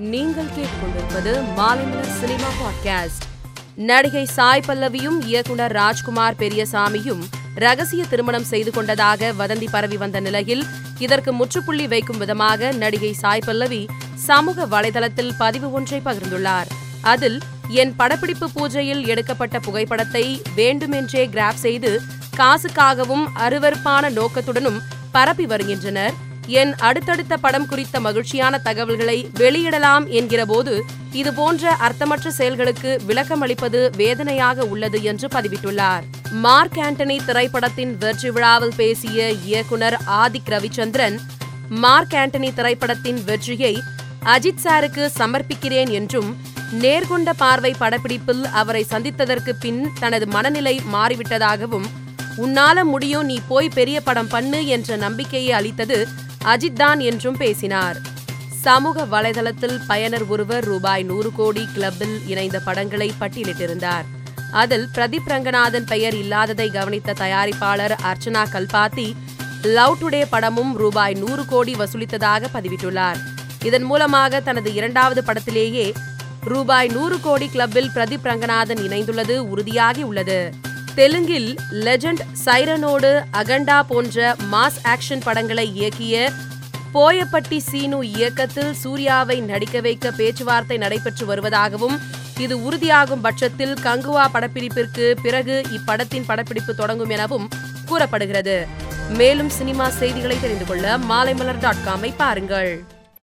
நீங்கள் கேட்டுக்கொண்டிருப்பது Maalaimalar cinema podcast. நடிகை சாய் பல்லவியும் இயக்குனர் ராஜ்குமார் பெரியசாமியும் ரகசிய திருமணம் செய்து கொண்டதாக வதந்தி பரவி வந்த நிலையில் இதற்கு முற்றுப்புள்ளி வைக்கும் விதமாக நடிகை சாய் பல்லவி சமூக வலைதளத்தில் பதிவு ஒன்றை பகிர்ந்துள்ளார். அதில் என் படப்பிடிப்பு பூஜையில் எடுக்கப்பட்ட புகைப்படத்தை வேண்டுமென்றே கிராப் செய்து காசுக்காகவும் அருவருப்பான நோக்கத்துடனும் பரப்பி வருகின்றனர். என் அடுத்தடுத்த படம் குறித்த மகிழ்ச்சியான தகவல்களை வெளியிடலாம் என்கிறபோது இதுபோன்ற அர்த்தமற்ற செயல்களுக்கு விளக்கமளிப்பது வேதனையாக உள்ளது என்று பதிவிட்டுள்ளார். மார்க் ஆண்டனி திரைப்படத்தின் வெற்றி விழாவில் பேசிய இயக்குனர் ஆதிக் ரவிச்சந்திரன் மார்க் ஆண்டனி திரைப்படத்தின் வெற்றியை அஜித் சாருக்கு சமர்ப்பிக்கிறேன் என்றும் நேர்கொண்ட பார்வை படப்பிடிப்பில் அவரை சந்தித்ததற்கு பின் தனது மனநிலை மாறிவிட்டதாகவும் உன்னால முடியும் நீ போய் பெரிய படம் பண்ணு என்ற நம்பிக்கையை அளித்தது அஜித் தான் என்றும் பேசினார். சமூக வலைதளத்தில் பயனர் ஒருவர் ரூபாய் நூறு கோடி கிளப்பில் இணைந்த படங்களை பட்டியலிட்டிருந்தார். அதில் பிரதீப் ரங்கநாதன் பெயர் இல்லாததை கவனித்த தயாரிப்பாளர் அர்ச்சனா கல்பாத்தி லவ் டுடே படமும் ரூபாய் நூறு கோடி வசூலித்ததாக பதிவிட்டுள்ளார். இதன் மூலமாக தனது இரண்டாவது படத்திலேயே ரூபாய் நூறு கோடி கிளப்பில் பிரதீப் ரங்கநாதன் இணைந்துள்ளது உறுதியாகி உள்ளது. தெலுங்கில் லெஜண்ட் சைரனோடு அகண்டா போன்ற மாஸ் ஆக்ஷன் படங்களை இயக்கிய போயப்பட்டி சீனு இயக்கத்தில் சூர்யாவை நடிக்க வைக்க பேச்சுவார்த்தை நடைபெற்று வருவதாகவும் இது உறுதியாகும் பட்சத்தில் கங்குவா படப்பிடிப்பிற்கு பிறகு இப்படத்தின் படப்பிடிப்பு தொடங்கும் எனவும் கூறப்படுகிறது. மேலும் சினிமா செய்திகளை தெரிந்து கொள்ள மாலைமலர் டாட் காமை பாருங்கள்.